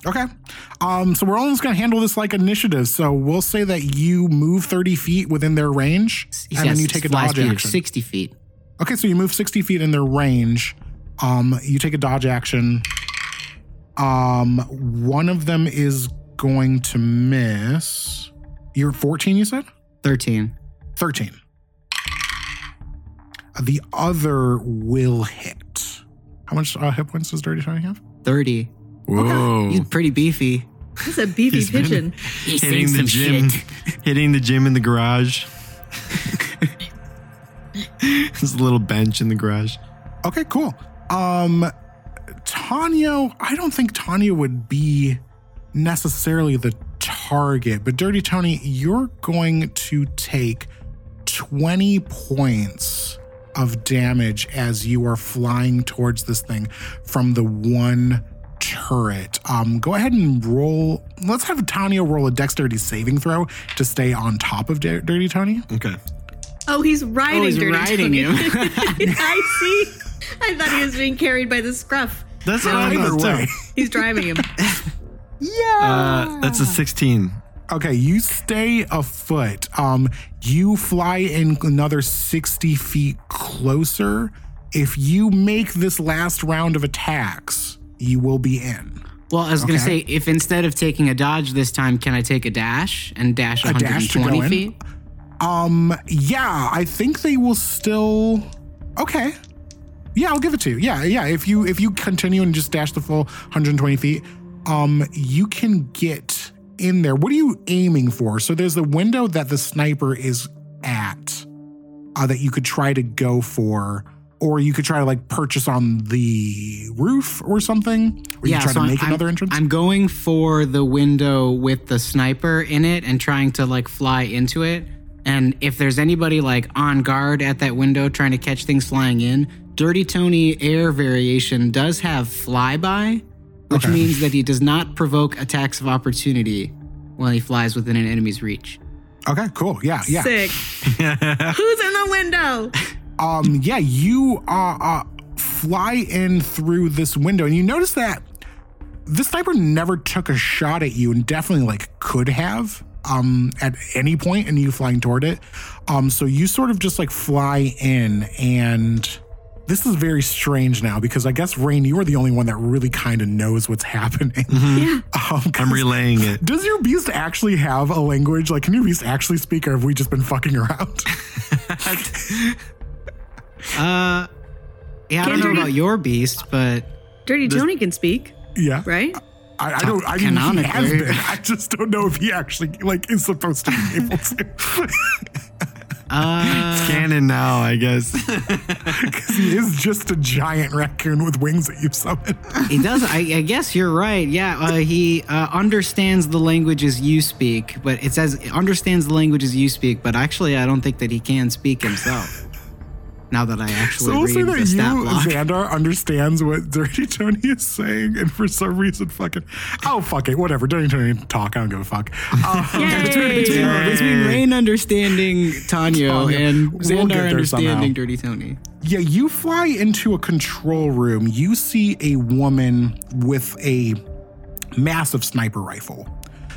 Okay. Um, so we're only just gonna handle this like initiative. So we'll say that you move 30 feet within their range, He's and then you take a dodge action. sixty feet. Okay, so you move 60 feet in their range. Um, you take a dodge action. Um, one of them is going to miss. You're 14, you said? Thirteen. 13. The other will hit. How much uh, hit points does Dirty Tony have? Thirty. Whoa. He's pretty beefy. He's a beefy He's been- pigeon. (laughs) He's hitting the gym, hitting the gym in the garage. (laughs) There's a little bench in the garage. Okay, cool. Um, Tanya, I don't think Tanya would be necessarily the target, but Dirty Tony, you're going to take 20 points of damage as you are flying towards this thing from the one turret. Um, go ahead and roll. Let's have Tanya roll a dexterity saving throw to stay on top of Dir- Dirty Tony. Okay. Oh, he's riding Oh, he's Dirty riding Tony. him. (laughs) (laughs) I see. I thought he was being carried by the scruff. That's what I Either thought way. (laughs) He's driving him. Uh, that's a 16. Okay, you stay afoot. Um, you fly in another 60 feet closer. If you make this last round of attacks, you will be in. Well, I was gonna say, if instead of taking a dodge this time, can I take a dash and dash A dash to go 120 in? feet? Um, yeah, I think they will still. Okay. Yeah, I'll give it to you. Yeah, yeah. If you if you continue and just dash the full 120 feet, um, you can get in there. What are you aiming for? So there's the window that the sniper is at, uh, that you could try to go for, or you could try to like purchase on the roof or something, or you try to I'm- make I'm, another entrance. I'm going for the window with the sniper in it and trying to like fly into it. And if there's anybody like on guard at that window trying to catch things flying in, Dirty Tony air variation does have flyby, which Okay. means that he does not provoke attacks of opportunity while he flies within an enemy's reach. okay, cool. Yeah, yeah. Sick. (laughs) Who's in the window? Um yeah you uh, uh fly in through this window and you notice that the sniper never took a shot at you and definitely like could have um at any point and you flying toward it um so you sort of just like fly in and this is very strange now because I guess Raine, you are the only one that really kind of knows what's happening. Yeah. Um, 'cause I'm relaying it. does your beast actually have a language? Like, can your beast actually speak, or have we just been fucking around? (laughs) (laughs) Uh, yeah, I don't know about your beast, but Dirty Tony can speak, yeah, right? I, I don't. I mean, he has Canonically. been. I just don't know if he actually like is supposed to be able to. Uh, It's canon now, I guess. (laughs) Because he is just a giant raccoon with wings that you summon. he does. I, I guess you're right. Yeah, uh, he uh, understands the languages you speak, but it says understands the languages you speak. But actually, I don't think that he can speak himself. Now that I actually So we'll say read that the stat you, block. Xandar, understands what Dirty Tony is saying, and for some reason, fucking, oh fuck it, whatever. Dirty Tony talk. I don't give a fuck. Uh, (laughs) Yay! between, Yay. between Raine understanding Tanyo Tanya. and We'll Xandar get there understanding somehow. Dirty Tony. Yeah, you fly into a control room. You see a woman with a massive sniper rifle.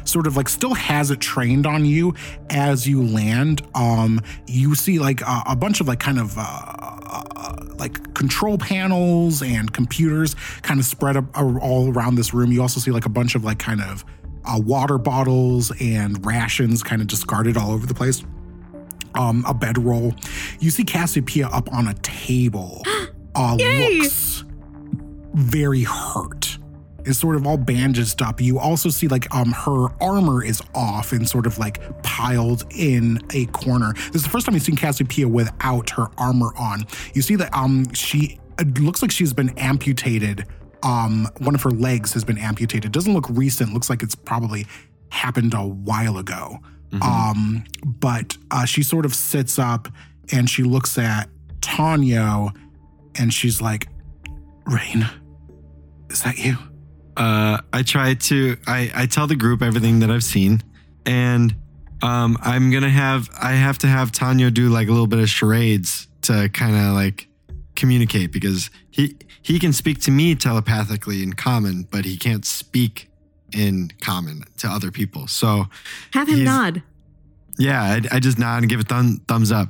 Sort of like still has it trained on you as you land. Um, you see like a, a bunch of like kind of uh, uh, like control panels and computers kind of spread up all around this room. You also see like a bunch of like kind of uh, water bottles and rations kind of discarded all over the place um, a bedroll. You see Cassiopeia up on a table. (gasps) Uh, looks very hurt. Is sort of all bandaged up. You also see like um her armor is off and sort of like piled in a corner. This is the first time you've seen Cassiopeia without her armor on. You see that um she it looks like she's been amputated. Um, one of her legs has been amputated. Doesn't look recent. Looks like it's probably happened a while ago. Um, but uh, she sort of sits up and she looks at Tanyo and she's like, Raine, is that you? Uh, I try to I, I tell the group everything that I've seen, and um, I'm gonna have I have to have Tanya do like a little bit of charades to kind of like communicate because he he can speak to me telepathically in common, but he can't speak in common to other people. So Have him nod. yeah, I, I just nod and give a thumb, thumbs up.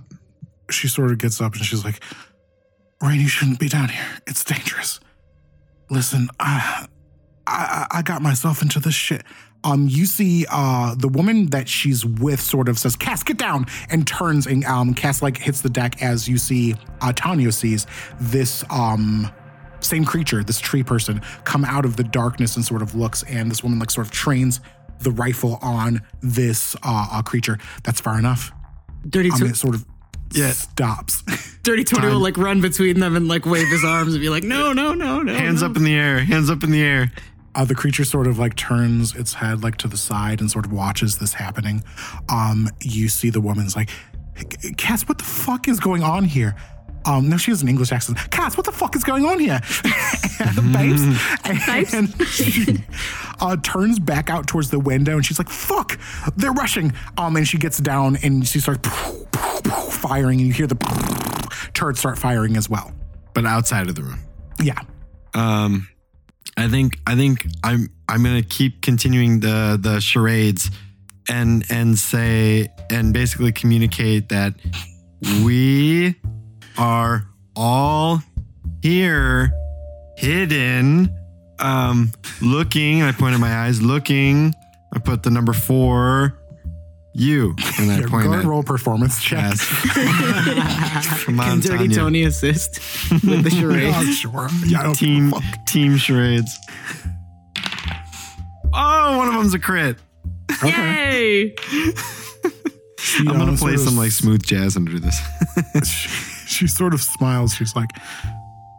She sort of gets up and she's like, Raine, you shouldn't be down here. It's dangerous. Listen, I, I, I got myself into this shit. Um, you see, uh, the woman that she's with sort of says, "Cass, get down," and turns and um, Cass like hits the deck as you see uh, Tanya sees this um same creature, this tree person, come out of the darkness and sort of looks, and this woman like sort of trains the rifle on this uh, uh creature. That's far enough. Dirty, I to- it sort of Yeah. stops. (laughs) Dirty Tony will like run between them and like wave his arms and be like, no, no, no, no. Hands no. up in the air, hands up in the air. Uh, the creature sort of like turns its head like to the side and sort of watches this happening. Um, you see the woman's like, Cass, what the fuck is going on here? Um, no, she has an English accent. Cass, what the fuck is going on here? (laughs) and the babes, and she uh, turns back out towards the window and she's like, fuck, they're rushing. Um, and she gets down and she starts firing and you hear the turrets start firing as well. But outside of the room. Yeah. um i think i think i'm i'm gonna keep continuing the the charades and and say and basically communicate that we are all here hidden um looking i pointed my eyes looking. I put the number four you and i Yeah, point go at and roll performance check. yes. (laughs) come Can Dirty Tanya. Tony assist with the charades? (laughs) Yeah, sure. Yeah, I don't give a team fuck. team charades oh one of them's a crit Yay! She, I'm gonna uh, play sort of some like smooth jazz under this. (laughs) she, she sort of smiles. She's like,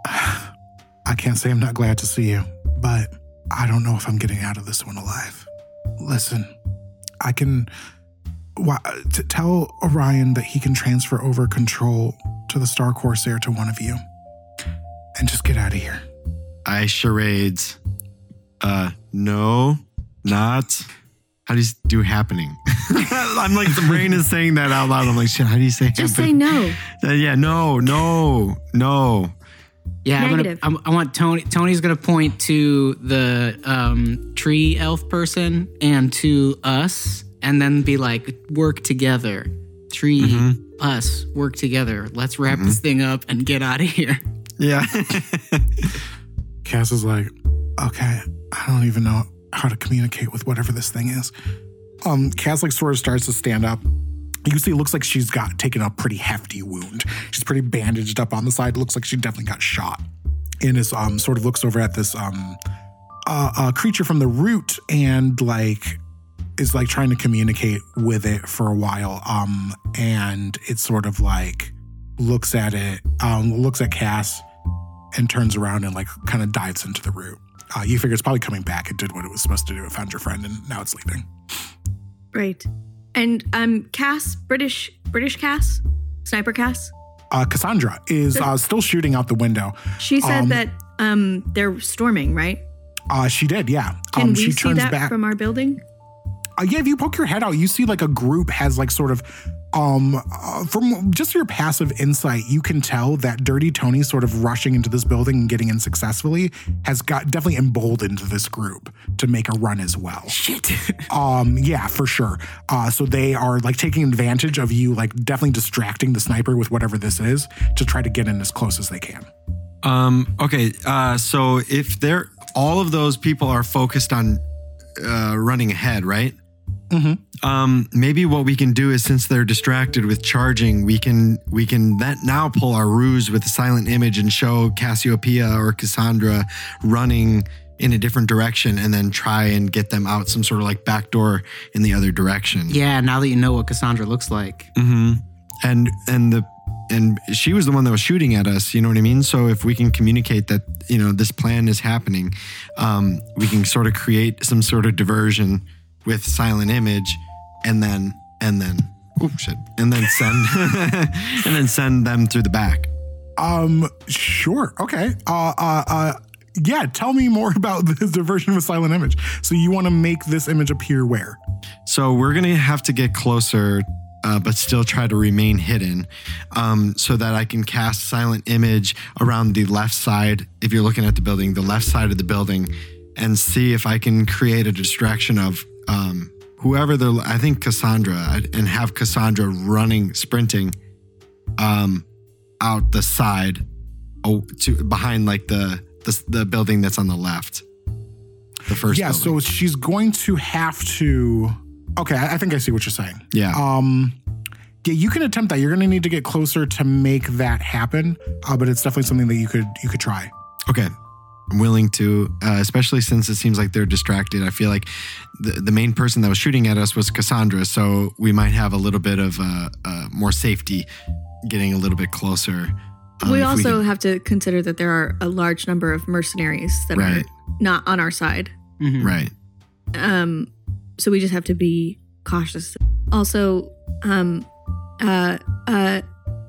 I can't say I'm not glad to see you, but I don't know if I'm getting out of this one alive. Listen, I can why, t- tell Orion that he can transfer over control to the Star Corsair to one of you and just get out of here. I charades. Uh, no, not. How do you do happening? (laughs) I'm like the brain is saying that out loud. I'm like, shit. How do you say Just say no. (laughs) Uh, yeah, no, no, no. Yeah, I'm gonna, I'm, I want Tony. Tony's gonna point to the um, tree elf person and to us, and then be like, "Work together, tree, Mm-hmm. us, work together. Let's wrap this thing up and get out of here." (laughs) Yeah. (laughs) Cass is like, okay, I don't even know how to communicate with whatever this thing is. Um, Cass like sort of starts to stand up. You see, it looks like she's got taken a pretty hefty wound. She's pretty bandaged up on the side. Looks like she definitely got shot. And is um sort of looks over at this um uh, uh creature from the root and like is like trying to communicate with it for a while. Um, and it sort of like looks at it, um, looks at Cass, and turns around and like kind of dives into the root. Uh, you figure it's probably coming back. It did what it was supposed to do. It found your friend, and now it's leaving. Right. And um Cass, British British Cass? Sniper Cass? Uh, Cassandra is uh, still shooting out the window. She said Um, that um they're storming, right? Uh, she did, yeah. Can um, we she see turns that back. from our building? Uh, yeah, if you poke your head out, you see like a group has like sort of, um, uh, from just your passive insight, you can tell that Dirty Tony sort of rushing into this building and getting in successfully has got definitely emboldened this group to make a run as well. Shit. (laughs) Um, yeah, for sure. Uh, so they are like taking advantage of you, like definitely distracting the sniper with whatever this is to try to get in as close as they can. Um, okay, uh, so if they're all of those people are focused on uh, running ahead, right? Mhm. Um, maybe what we can do is since they're distracted with charging, we can we can that now pull our ruse with the silent image and show Cassiopeia or Cassandra running in a different direction and then try and get them out some sort of like back door in the other direction. yeah, now that you know what Cassandra looks like. hmm And and the and she was the one that was shooting at us. You know what I mean? So if we can communicate that you know this plan is happening, um, we can sort of create some sort of diversion with silent image, and then and then oh shit, and then send (laughs) and then send them through the back. Um, sure. Okay. Uh, uh, uh, yeah. Tell me more (laughs) about this diversion of a silent image. So you want to make this image appear where? So we're gonna have to get closer, uh, but still try to remain hidden, um, so that I can cast silent image around the left side. If you're looking at the building, the left side of the building, and see if I can create a distraction of um, whoever the I think Cassandra, and have Cassandra running, sprinting, um, out the side, oh, to behind like the the, the building that's on the left. The first. yeah. building. So she's going to have to. Okay. I, I think I see what you're saying. yeah. Um, yeah, you can attempt that. You're going to need to get closer to make that happen. Uh, but it's definitely something that you could you could try. Okay. I'm willing to, uh, especially since it seems like they're distracted. I feel like the, the main person that was shooting at us was Cassandra, so we might have a little bit of uh, uh, more safety getting a little bit closer. um, we also can- have to consider that there are a large number of mercenaries that Right. are not on our side. Mhm. right. Um, so we just have to be cautious. Also, um, uh, uh,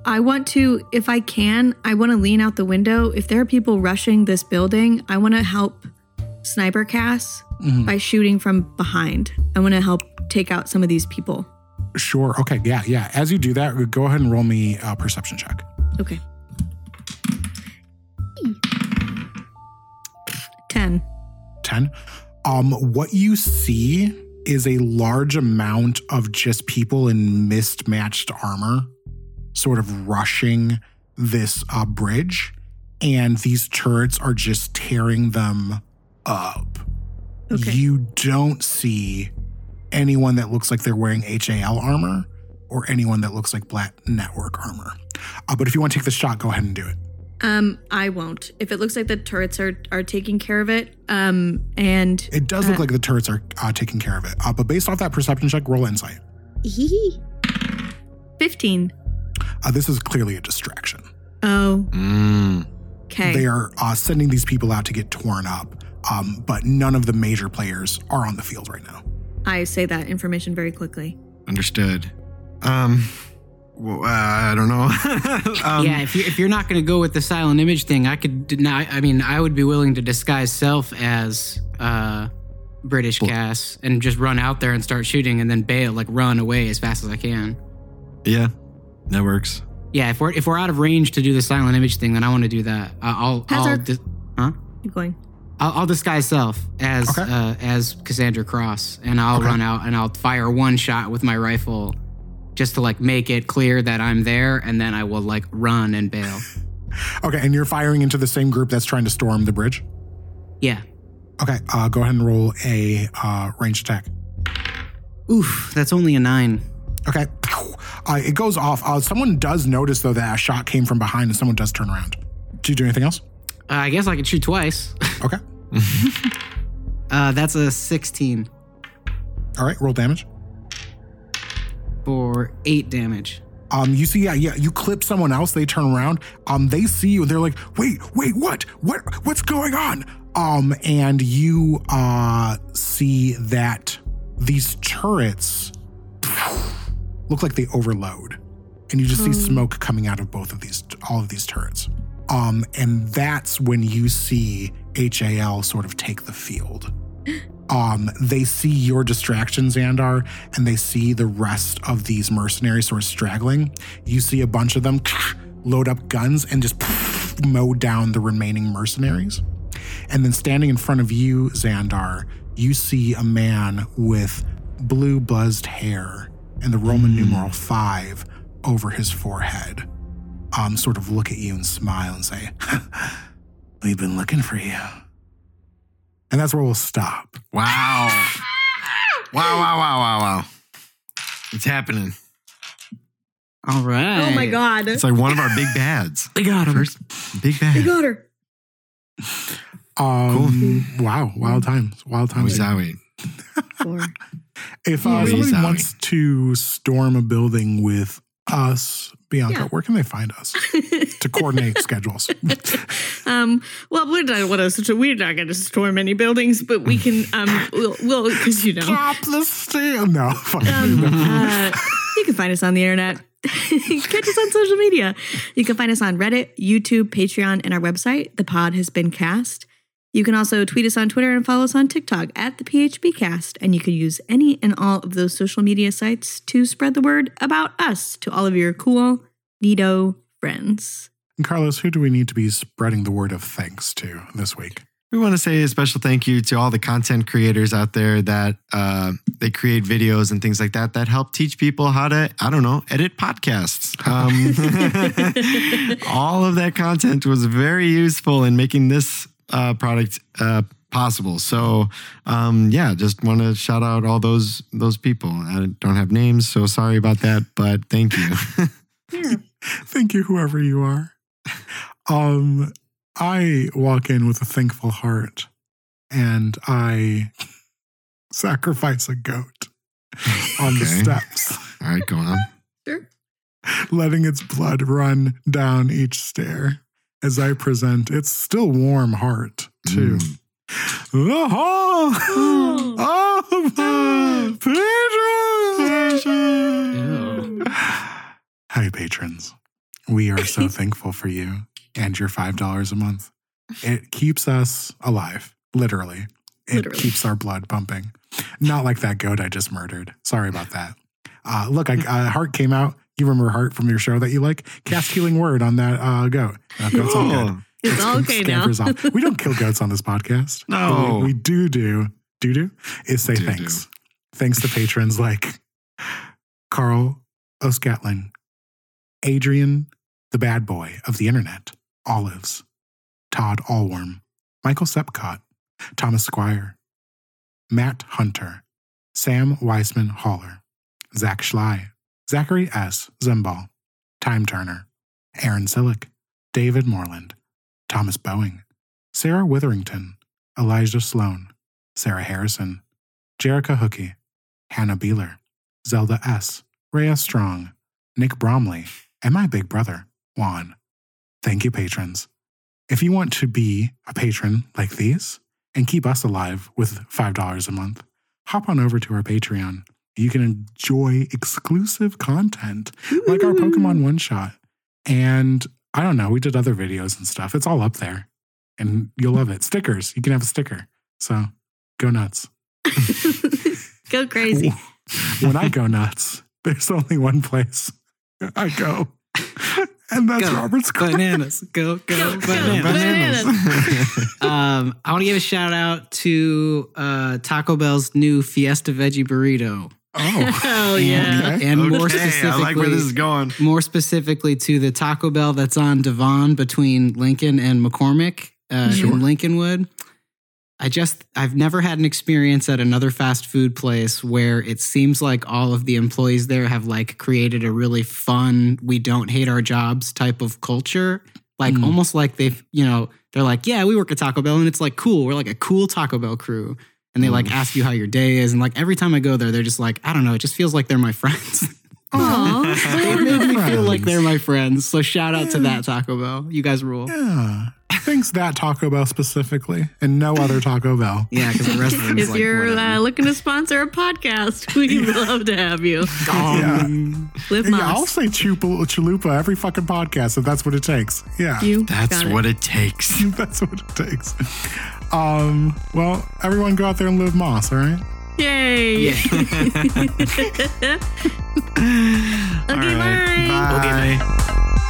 I want to, if I can, I want to lean out the window. If there are people rushing this building, I want to help Sniper Cass Mhm. by shooting from behind. I want to help take out some of these people. Sure. Okay. Yeah. Yeah. As you do that, go ahead and roll me a perception check. Okay. 10. 10. Um, what you see is a large amount of just people in mismatched armor sort of rushing this uh, bridge, and these turrets are just tearing them up. Okay. You don't see anyone that looks like they're wearing HAL armor or anyone that looks like Black Network armor. Uh, but if you want to take the shot, go ahead and do it. Um, I won't. If it looks like the turrets are are taking care of it, um, and It does look Uh, like the turrets are uh, taking care of it. Uh, but based off that perception check, roll insight. fifteen. Uh, this is clearly a distraction. Oh, Mm. okay. They are uh, sending these people out to get torn up, um, but none of the major players are on the field right now. I say that information very quickly. Understood. Um, well, uh, I don't know. (laughs) um, yeah, if you're, if you're not going to go with the silent image thing, I could deny. I mean, I would be willing to disguise self as uh, British Cass and just run out there and start shooting and then bail, like run away as fast as I can. yeah, that works. Yeah, if we're if we're out of range to do the silent image thing, then I want to do that. Uh, I'll Has I'll, our- dis- huh? Keep going. I'll I'll disguise self as Okay. uh, as Cassandra Cross, and I'll Okay. run out and I'll fire one shot with my rifle, just to like make it clear that I'm there, and then I will like run and bail. (laughs) Okay, and you're firing into the same group that's trying to storm the bridge. Yeah. Okay, uh, go ahead and roll a uh, range attack. Oof, that's only a nine. Okay, uh, it goes off. Uh, someone does notice though that a shot came from behind, and someone does turn around. Do you do anything else? Uh, I guess I could shoot twice. (laughs) Okay, Uh, that's a 16. All right, roll damage. For eight damage. Um, you see, yeah, yeah, you clip someone else, they turn around, um, they see you, they're like, wait, wait, what? What what's going on? Um, and you uh see that these turrets look like they overload. And you just see smoke coming out of both of these all of these turrets. Um, and that's when you see HAL sort of take the field. (gasps) Um, they see your distraction, Xandar, and they see the rest of these mercenaries sort of straggling. You see a bunch of them (sniffs) load up guns and just (sniffs) mow down the remaining mercenaries. And then standing in front of you, Xandar, you see a man with blue buzzed hair and the Roman numeral five over his forehead. Um, sort of look at you and smile and say, (laughs) We've been looking for you. And that's where we'll stop. Wow. (laughs) wow, wow, wow, wow, wow. It's happening. All right. Oh my god. It's like one of our big (laughs) bads. We got him. First big bad. They got her. Um, Wow, wild times, wild times. Wowie Four. If uh, somebody Howie. wants to storm a building with us, Bianca, Yeah. where can they find us to coordinate (laughs) schedules? Um, well, we're not what else? We're not going to storm any buildings, but we can. Um, we'll, we'll, because you know, Drop the steel. No, (laughs) fuck. um, uh, you can find us on the internet. (laughs) Catch us on social media. You can find us on Reddit, YouTube, Patreon, and our website. The pod has been cast. You can also tweet us on Twitter and follow us on TikTok at the PHB cast. And you can use any and all of those social media sites to spread the word about us to all of your cool, neato friends. And Carlos, who do we need to be spreading the word of thanks to this week? We want to say a special thank you to all the content creators out there that uh, they create videos and things like that that help teach people how to, I don't know, edit podcasts. Um, (laughs) (laughs) all of that content was very useful in making this uh, product uh, possible. So, um, yeah, just want to shout out all those those people. I don't have names, so sorry about that, but thank you. Yeah. (laughs) Thank you, whoever you are. Um, I walk in with a thankful heart, and I sacrifice a goat on the steps. all right, go on. Sure. (laughs) letting its blood run down each stair as I present its still warm heart too. Mm. the hall of the patrons. Hi, patrons. We are so (laughs) thankful for you and your $5 a month. It keeps us alive, literally. It Literally. keeps our blood pumping. Not like that goat I just murdered. Sorry about that. Uh, look, I, uh, Heart came out. You remember Heart from your show that you like? Cast healing word on that uh, goat. Uh, goat's all good. Oh, It's all okay now. Off. We don't kill goats on this podcast. (laughs) No. What we do do, do do, is say Do-do. thanks. Thanks to patrons like Carl O'Scatlin, Adrian, the bad boy of the internet, Olives, Todd Allworm, Michael Sepcott, Thomas Squire, Matt Hunter, Sam Weisman Haller, Zach Schley, Zachary S. Zimbal, Time Turner, Aaron Sillick, David Moreland, Thomas Boeing, Sarah Witherington, Elijah Sloan, Sarah Harrison, Jerica Hookie, Hannah Beeler, Zelda S., Rhea Strong, Nick Bromley, and my big brother, Juan. Thank you, patrons. If you want to be a patron like these and keep us alive with $5 a month, hop on over to our Patreon. You can enjoy exclusive content like our Pokemon one shot. And I don't know, we did other videos and stuff. It's all up there and you'll love it. Stickers, you can have a sticker. So go nuts. (laughs) Go crazy. (laughs) When I go nuts, there's only one place I go, and that's Go. Robert Square. Bananas. (laughs) Go, go, Go, bananas. bananas. Um, I want to give a shout out to uh, Taco Bell's new Fiesta Veggie Burrito. Oh, (laughs) Hell yeah. Okay. And more specifically, I like where this is going. more specifically to the Taco Bell that's on Devon between Lincoln and McCormick uh, Sure. in Lincolnwood. I just I've never had an experience at another fast food place where it seems like all of the employees there have like created a really fun we don't hate our jobs type of culture. Like Mm. almost like they've, you know, they're like, yeah, we work at Taco Bell and it's like cool. We're like a cool Taco Bell crew. And they like mm. ask you how your day is. And like every time I go there, they're just like, I don't know, it just feels like they're my (laughs) friends. Aw. they made me feel like they're my friends. So shout out to that Taco Bell. You guys rule. Yeah. Thanks that Taco Bell specifically, and no other Taco Bell. Yeah, because the rest of them if like you're uh, looking to sponsor a podcast, (laughs) we'd love to have you. Um, Live Yeah, I'll Moss. say chupa, chalupa every fucking podcast if that's what it takes. Yeah. You That's got it. what it takes. (laughs) That's what it takes. Um, well, everyone go out there and live moss, all right? Yay! yeah. (laughs) (laughs) okay, All right. bye. Bye.